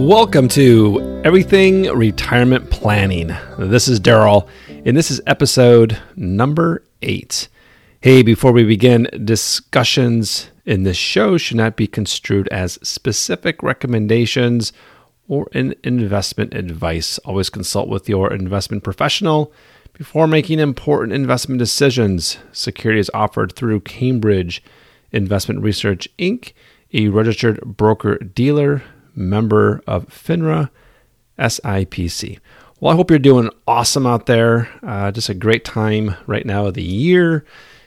Welcome to Everything Retirement Planning. This is Daryl, and this is episode number eight. Hey, before we begin, discussions in this show should not be construed as specific recommendations or an investment advice. Always consult with your investment professional before making important investment decisions. Securities offered through Cambridge Investment Research Inc., a registered broker dealer member of FINRA SIPC. Well, I hope you're doing awesome out there. Uh, just a great time right now of the year.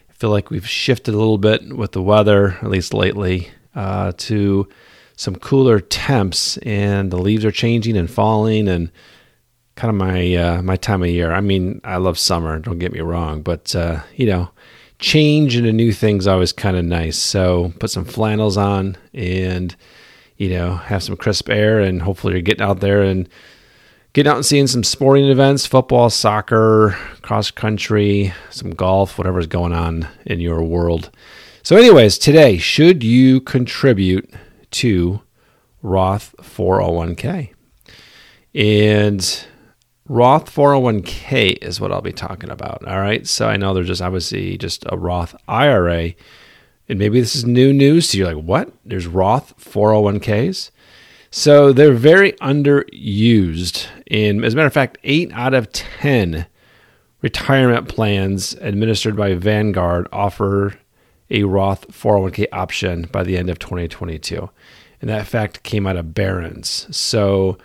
I feel like we've shifted a little bit with the weather, at least lately, uh, to some cooler temps, and the leaves are changing and falling, and kind of my uh, my time of year. I mean, I love summer. Don't get me wrong, but uh, you know, change into new things always kind of nice. So put some flannels on and you know, have some crisp air, and hopefully you're getting out there and getting out and seeing some sporting events football, soccer, cross country, some golf, whatever's going on in your world. So, anyways, today, should you contribute to Roth 401k? And Roth 401k is what I'll be talking about. All right. So, I know there's just obviously just a Roth IRA and maybe this is new news to you like what? There's roth 401ks so they're very underused and as a matter of fact 8 out of 10 retirement plans administered by vanguard offer a roth 401k option by the end of 2022 and that fact came out of barron's. So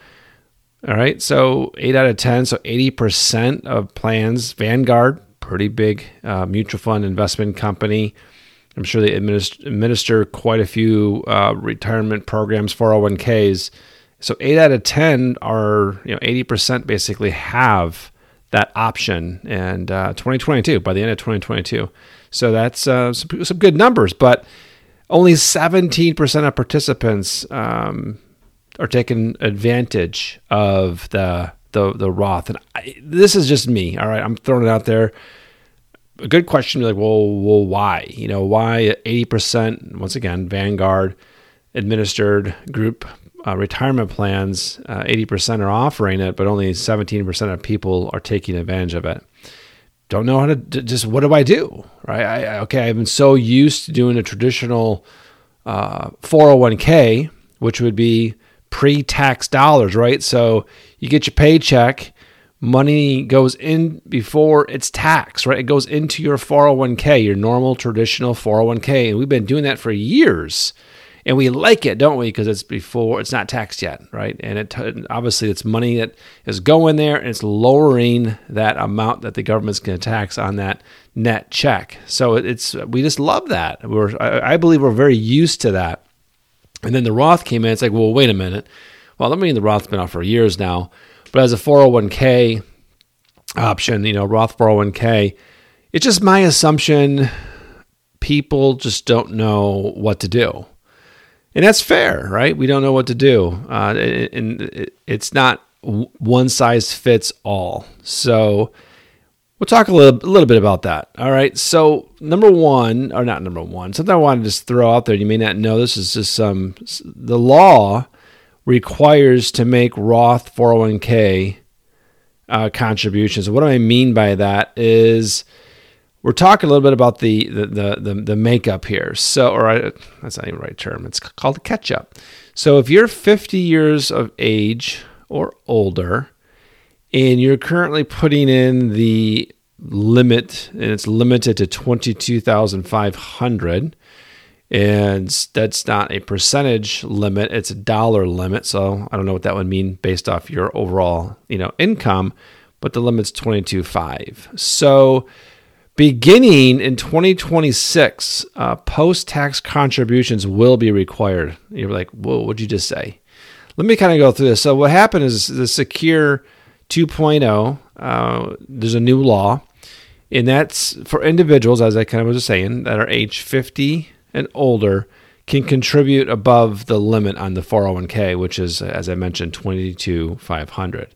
all right so 8 out of 10 so 80% of plans vanguard pretty big uh, mutual fund investment company I'm sure they administer, administer quite a few uh, retirement programs, 401ks. So eight out of ten are, you know, 80% basically have that option. And uh, 2022, by the end of 2022, so that's uh, some, some, good numbers. But only 17% of participants um, are taking advantage of the the the Roth. And I, this is just me. All right, I'm throwing it out there a good question. Like, well, well, why? You know, why eighty percent? Once again, Vanguard administered group uh, retirement plans, uh, eighty percent are offering it, but only seventeen percent of people are taking advantage of it. Don't know how to just. What do I do? Right? I, okay, I've been so used to doing a traditional uh, four hundred oh one k, which would be pre-tax dollars, right? So you get your paycheck money goes in before it's taxed, right? It goes into your 401k, your normal traditional 401k. And we've been doing that for years. And we like it, don't we? Because it's before it's not taxed yet, right? And it obviously it's money that is going there and it's lowering that amount that the government's going to tax on that net check. So it's we just love that. We're I believe we're very used to that. And then the Roth came in. It's like, well, wait a minute. Well, I mean, the Roth's been out for years now but as a 401k option, you know, Roth 401k, it's just my assumption people just don't know what to do. And that's fair, right? We don't know what to do. Uh, and it's not one size fits all. So we'll talk a little, a little bit about that. All right. So, number one, or not number one, something I want to just throw out there, you may not know this is just some, the law requires to make Roth 401k uh, contributions. What do I mean by that is we're talking a little bit about the the the the, the makeup here. So, or I, that's not even the right term. It's called a catch up. So, if you're 50 years of age or older, and you're currently putting in the limit, and it's limited to 22,500 and that's not a percentage limit it's a dollar limit. So i don't know what that would mean based off your overall you know income but the limit's 22.5 so beginning in 2026 uh, post-tax contributions will be required. You're like whoa what'd you just say? Let me kind of go through this. So what happened is the secure 2.0 uh, there's a new law and that's for individuals as i kind of was saying that are age 50 and older can contribute above the limit on the 401k, which is, as I mentioned, 22,500.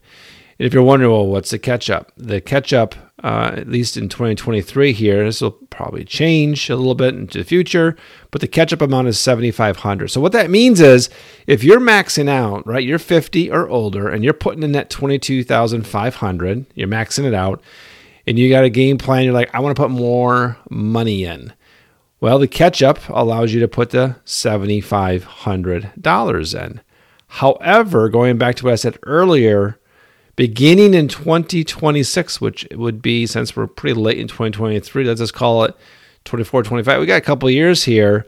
And if you're wondering, well, what's the catch up? The catch up, uh, at least in 2023 here, this will probably change a little bit into the future, but the catch up amount is 7,500. So what that means is if you're maxing out, right, you're 50 or older and you're putting in that 22,500, you're maxing it out, and you got a game plan, you're like, I want to put more money in. Well, the catch up allows you to put the $7,500 in. However, going back to what I said earlier, beginning in 2026, which would be since we're pretty late in 2023, let's just call it 24, 25. We got a couple years here.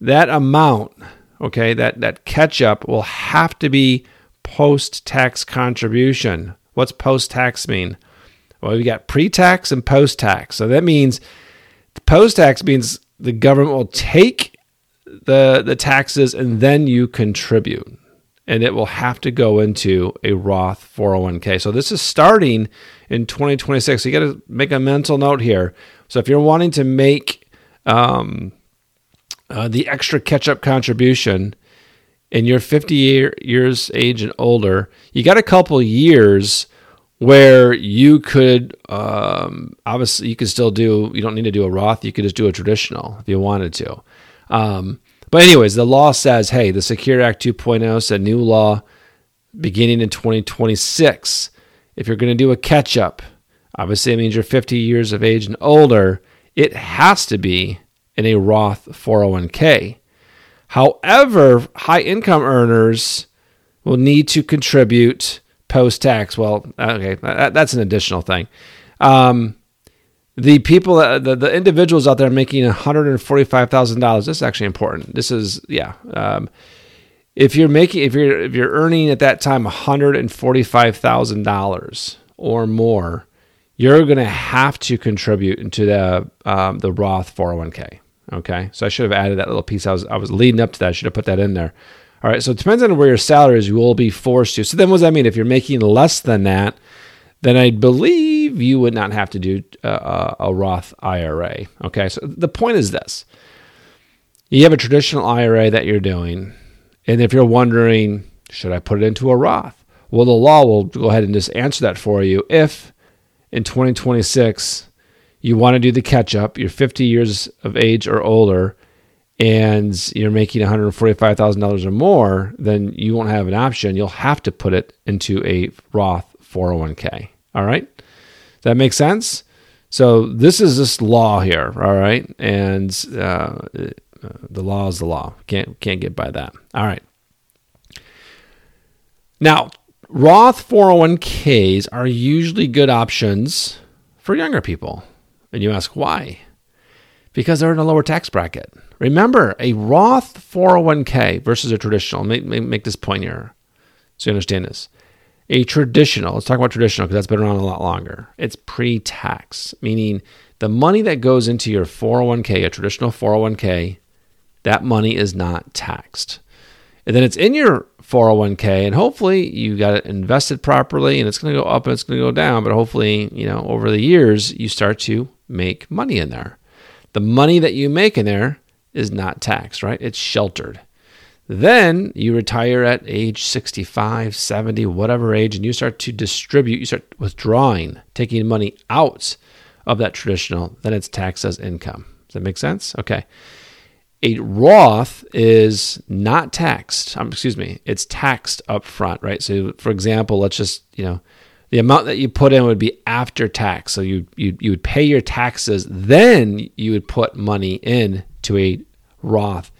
That amount, okay, that that catch up will have to be post tax contribution. What's post tax mean? Well, we got pre tax and post tax. So that means post tax means the government will take the the taxes and then you contribute and it will have to go into a Roth 401k. So this is starting in 2026. So you got to make a mental note here. So if you're wanting to make um, uh, the extra catch-up contribution and you're 50 year, years age and older, you got a couple years where you could um, obviously you could still do. You don't need to do a Roth. You could just do a traditional if you wanted to. Um, but, anyways, the law says hey, the Secure Act 2.0 said new law beginning in 2026. If you're going to do a catch up, obviously it means you're 50 years of age and older, it has to be in a Roth 401k. However, high income earners will need to contribute post tax. Well, okay, that's an additional thing. Um, the people, the, the individuals out there making $145,000, this is actually important. This is, yeah. Um, if you're making, if you're, if you're earning at that time $145,000 or more, you're going to have to contribute into the, um, the Roth 401k. Okay. So I should have added that little piece. I was, I was leading up to that. I should have put that in there. All right. So it depends on where your salary is. You will be forced to. So then what does that mean? If you're making less than that, then I believe you would not have to do a, a Roth IRA. Okay, so the point is this you have a traditional IRA that you're doing, and if you're wondering, should I put it into a Roth? Well, the law will go ahead and just answer that for you. If in 2026 you want to do the catch up, you're 50 years of age or older, and you're making $145,000 or more, then you won't have an option. You'll have to put it into a Roth 401k. All right. That makes sense? So this is this law here. All right. And uh, the law is the law. Can't, can't get by that. All right. Now, Roth 401ks are usually good options for younger people. And you ask why? Because they're in a lower tax bracket. Remember, a Roth 401k versus a traditional, make, make, make this point here so you understand this. A traditional, let's talk about traditional because that's been around a lot longer. It's pre tax, meaning the money that goes into your 401k, a traditional 401k, that money is not taxed. And then it's in your 401k, and hopefully you got it invested properly, and it's going to go up and it's going to go down. But hopefully, you know, over the years, you start to make money in there. The money that you make in there is not taxed, right? It's sheltered. Then you retire at age 65, 70, whatever age, and you start to distribute, you start withdrawing, taking money out of that traditional, then it's taxed as income. Does that make sense? Okay. A Roth is not taxed. Um, excuse me, it's taxed up front, right? So, for example, let's just, you know, the amount that you put in would be after tax. So you you you would pay your taxes, then you would put money in to a Roth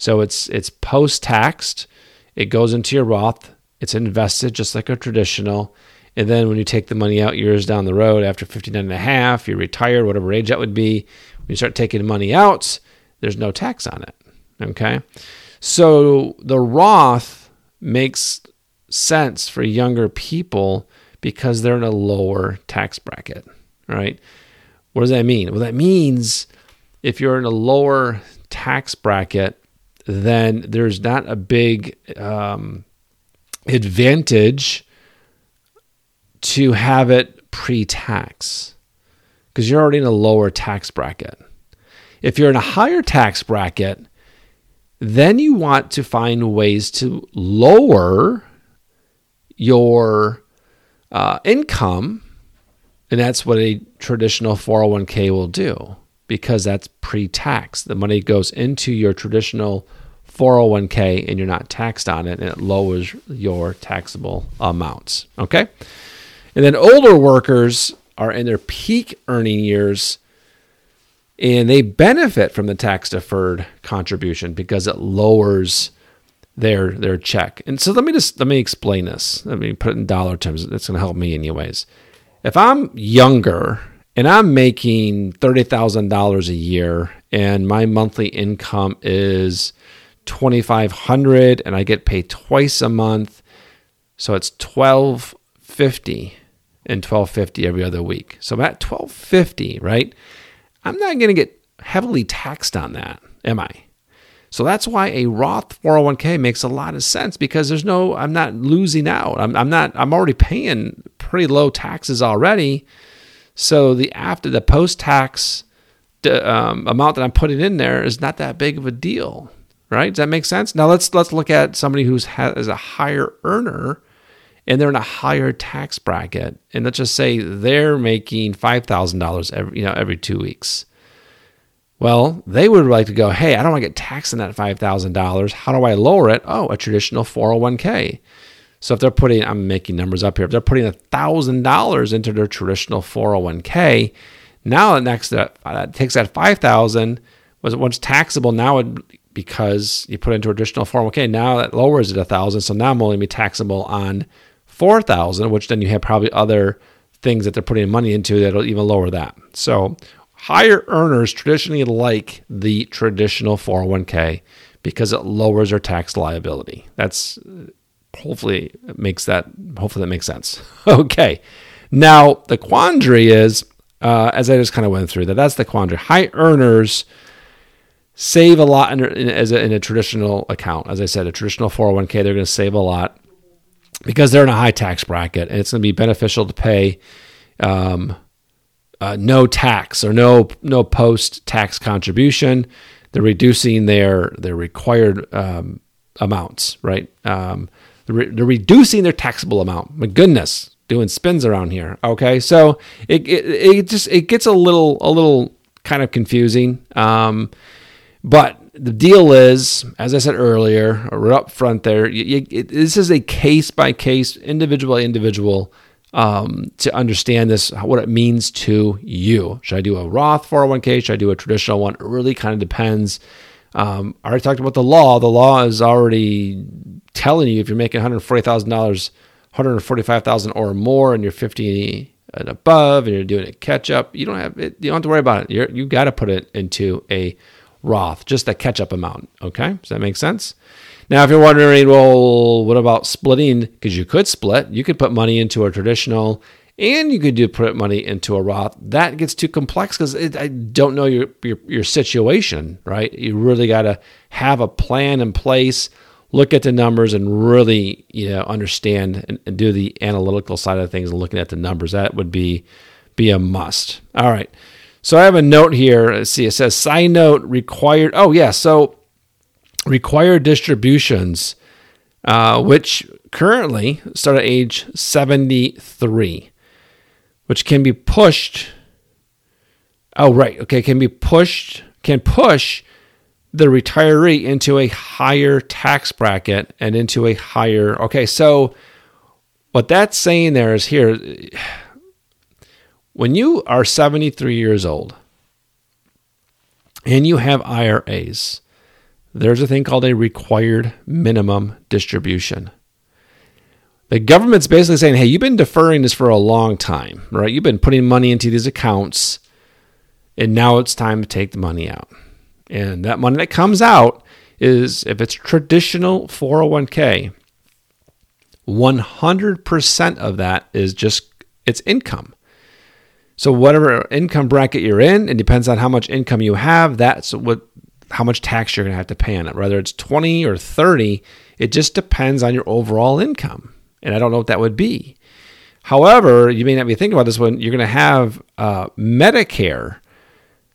so it's it's post taxed. It goes into your Roth. It's invested just like a traditional. And then when you take the money out years down the road after 59 and a half, you're retired, whatever age that would be, when you start taking money out, there's no tax on it. Okay. So the Roth makes sense for younger people because they're in a lower tax bracket, right? What does that mean? Well, that means if you're in a lower tax bracket, then there's not a big um, advantage to have it pre tax because you're already in a lower tax bracket. If you're in a higher tax bracket, then you want to find ways to lower your uh, income, and that's what a traditional 401k will do because that's pre tax. The money goes into your traditional 401k and you're not taxed on it, and it lowers your taxable amounts. Okay? And then older workers are in their peak earning years and they benefit from the tax deferred contribution because it lowers their their check. And so let me just let me explain this. Let me put it in dollar terms. It's going to help me anyways. If I'm younger and I'm making $30,000 a year and my monthly income is 2500 and I get paid twice a month, so it's 1250 and 1250 every other week. So I'm at 1250, right? I'm not going to get heavily taxed on that, am I? So that's why a Roth 401k makes a lot of sense because there's no, I'm not losing out. I'm, I'm not, I'm already paying pretty low taxes already. So the after the post tax um, amount that I'm putting in there is not that big of a deal, right? Does that make sense? Now let's let's look at somebody who's has a higher earner and they're in a higher tax bracket, and let's just say they're making five thousand dollars every you know every two weeks. Well, they would like to go, hey, I don't want to get taxed on that five thousand dollars. How do I lower it? Oh, a traditional four hundred oh one k. So if they're putting, I'm making numbers up here. If they're putting a thousand dollars into their traditional 401k, now the next that, that takes that five thousand was once taxable. Now it because you put into additional 401k, now that lowers it a thousand. So now I'm only be taxable on 4,000, which then you have probably other things that they're putting money into that'll even lower that. So higher earners traditionally like the traditional 401k because it lowers their tax liability. That's hopefully it makes that hopefully that makes sense. okay. Now the quandary is, uh, as I just kind of went through that, that's the quandary. High earners save a lot in, in, as a, in a traditional account. As I said, a traditional 401k, they're going to save a lot because they're in a high tax bracket and it's going to be beneficial to pay um, uh, no tax or no no post tax contribution. They're reducing their their required um, amounts, right? Um, they're, re- they're, reducing their taxable amount. My goodness, doing spins around here. Okay, so it, it, it just it gets a little a little kind of confusing. Um, but the deal is, as I said earlier, up front there, you, you, it, this is a case by case, individual by individual um, to understand this, what it means to you. Should I do a Roth 401k? Should I do a traditional one? It really kind of depends. Um, I already talked about the law. The law is already telling you if you're making $140,000, 145,000 or more, and you're 50 and above, and you're doing a catch up, you don't have it, you don't have to worry about it. You're, you got to put it into a Roth, just a catch up amount. Okay, does that make sense? Now, if you're wondering, well, what about splitting? Because you could split, you could put money into a traditional and you could do put money into a Roth. That gets too complex because I don't know your, your, your situation, right? You really got to have a plan in place, look at the numbers, and really you know understand and, and do the analytical side of things and looking at the numbers. That would be be a must. All right. So I have a note here. Let's see, it says side note required. Oh, yeah. So required distributions, uh, which currently start at age 73, which can be pushed. Oh, right. Okay. Can be pushed, can push the retiree into a higher tax bracket and into a higher. Okay. So what that's saying there is here when you are 73 years old and you have IRAs, there's a thing called a required minimum distribution. The government's basically saying, hey, you've been deferring this for a long time, right? You've been putting money into these accounts, and now it's time to take the money out. And that money that comes out is, if it's traditional 401k, 100% of that is just its income. So whatever income bracket you're in, it depends on how much income you have. That's what how much tax you're going to have to pay on it. Whether it's 20 or 30, it just depends on your overall income. And I don't know what that would be. However, you may not be thinking about this when you're going to have uh, Medicare.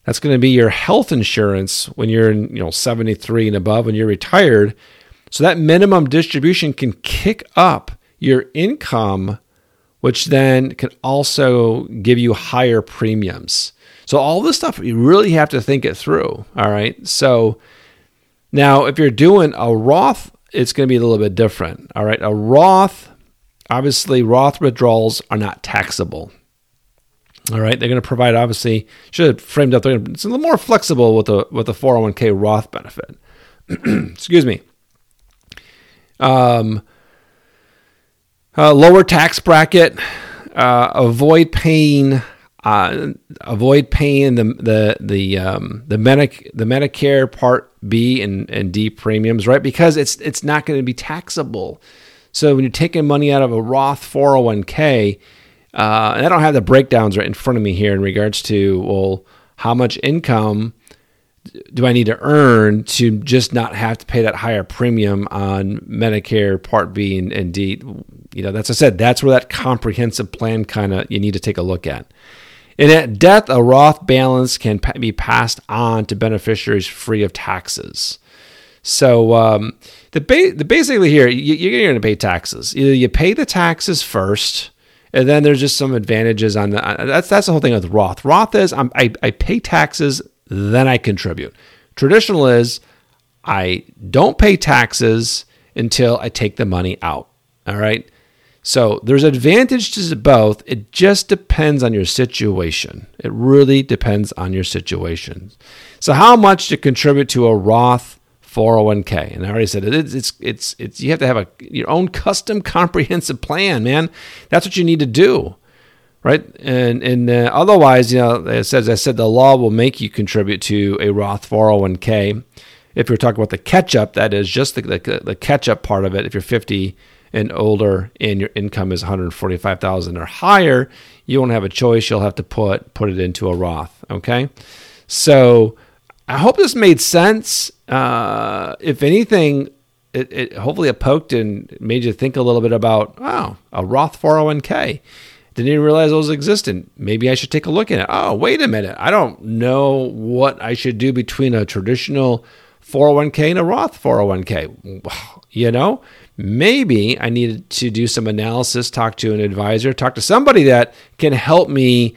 That's going to be your health insurance when you're in, you know, 73 and above when you're retired. So that minimum distribution can kick up your income which then can also give you higher premiums. So all this stuff you really have to think it through. All right. So now if you're doing a Roth, it's going to be a little bit different. All right. A Roth, obviously, Roth withdrawals are not taxable. All right, they're going to provide obviously should have framed up. It's a little more flexible with the with the 401k Roth benefit. Excuse me. Um, uh, lower tax bracket. Uh, avoid paying. Uh, avoid paying the the the um, the Medic the Medicare Part B and, and D premiums, right? Because it's it's not going to be taxable. So when you're taking money out of a Roth 401k, uh, and I don't have the breakdowns right in front of me here in regards to well, how much income do I need to earn to just not have to pay that higher premium on Medicare Part B and, and D? You know, that's I said that's where that comprehensive plan kind of you need to take a look at. And at death, a Roth balance can be passed on to beneficiaries free of taxes. So um, the, ba- the basically here, you, are going to pay taxes. Either you pay the taxes first, and then there's just some advantages on the. That's that's the whole thing with Roth. Roth is I'm, I I pay taxes, then I contribute. Traditional is I don't pay taxes until I take the money out. All right. So there's advantage to both. It just depends on your situation. It really depends on your situation. So how much to contribute to a Roth 401k. And I already said it, it's, it's, it's, it's, you have to have a, your own custom comprehensive plan, man. That's what you need to do. Right. And, and uh, otherwise, you know, says, I said, the law will make you contribute to a Roth 401k. If you're talking about the catch up, that is just the, the, the catch up part of it. If you're 50 and older and your income is 145,000 or higher, you won't have a choice. You'll have to put, put it into a Roth. Okay. So, I hope this made sense. Uh, if anything, it, it, hopefully it poked and made you think a little bit about, oh, a Roth 401k. Didn't even realize those existed. Maybe I should take a look at it. Oh, wait a minute. I don't know what I should do between a traditional 401k and a Roth 401k. You know, maybe I needed to do some analysis, talk to an advisor, talk to somebody that can help me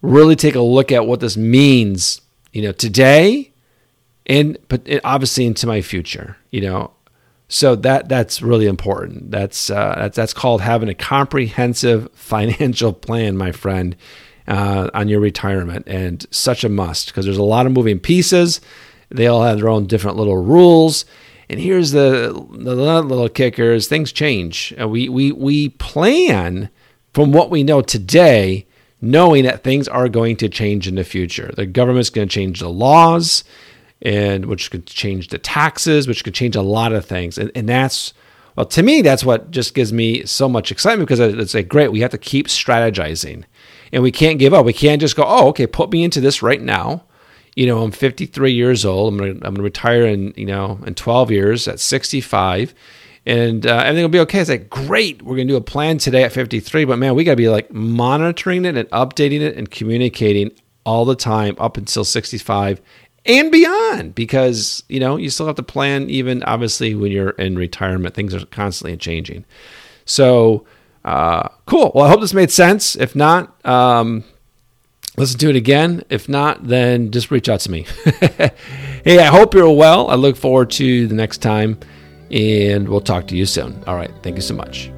really take a look at what this means you know, today and but obviously into my future, you know. So that that's really important. That's uh, that's that's called having a comprehensive financial plan, my friend, uh, on your retirement, and such a must because there's a lot of moving pieces. They all have their own different little rules. And here's the the little is things change. Uh, we we we plan from what we know today knowing that things are going to change in the future. The government's going to change the laws, and which could change the taxes, which could change a lot of things. And, and that's well, to me, that's what just gives me so much excitement because it's like, great, we have to keep strategizing, and we can't give up. We can't just go, oh, okay, put me into this right now. You know, I'm 53 years old. I'm I'm gonna retire in you know in 12 years at 65 and uh, everything will be okay. It's like, great, we're going to do a plan today at 53, but man, we got to be like monitoring it and updating it and communicating all the time up until 65 and beyond because, you know, you still have to plan, even obviously when you're in retirement, things are constantly changing. So, uh, cool. Well, I hope this made sense. If not, um, listen to it again. If not, then just reach out to me. hey, I hope you're well. I look forward to the next time and we'll talk to you soon. All right. Thank you so much.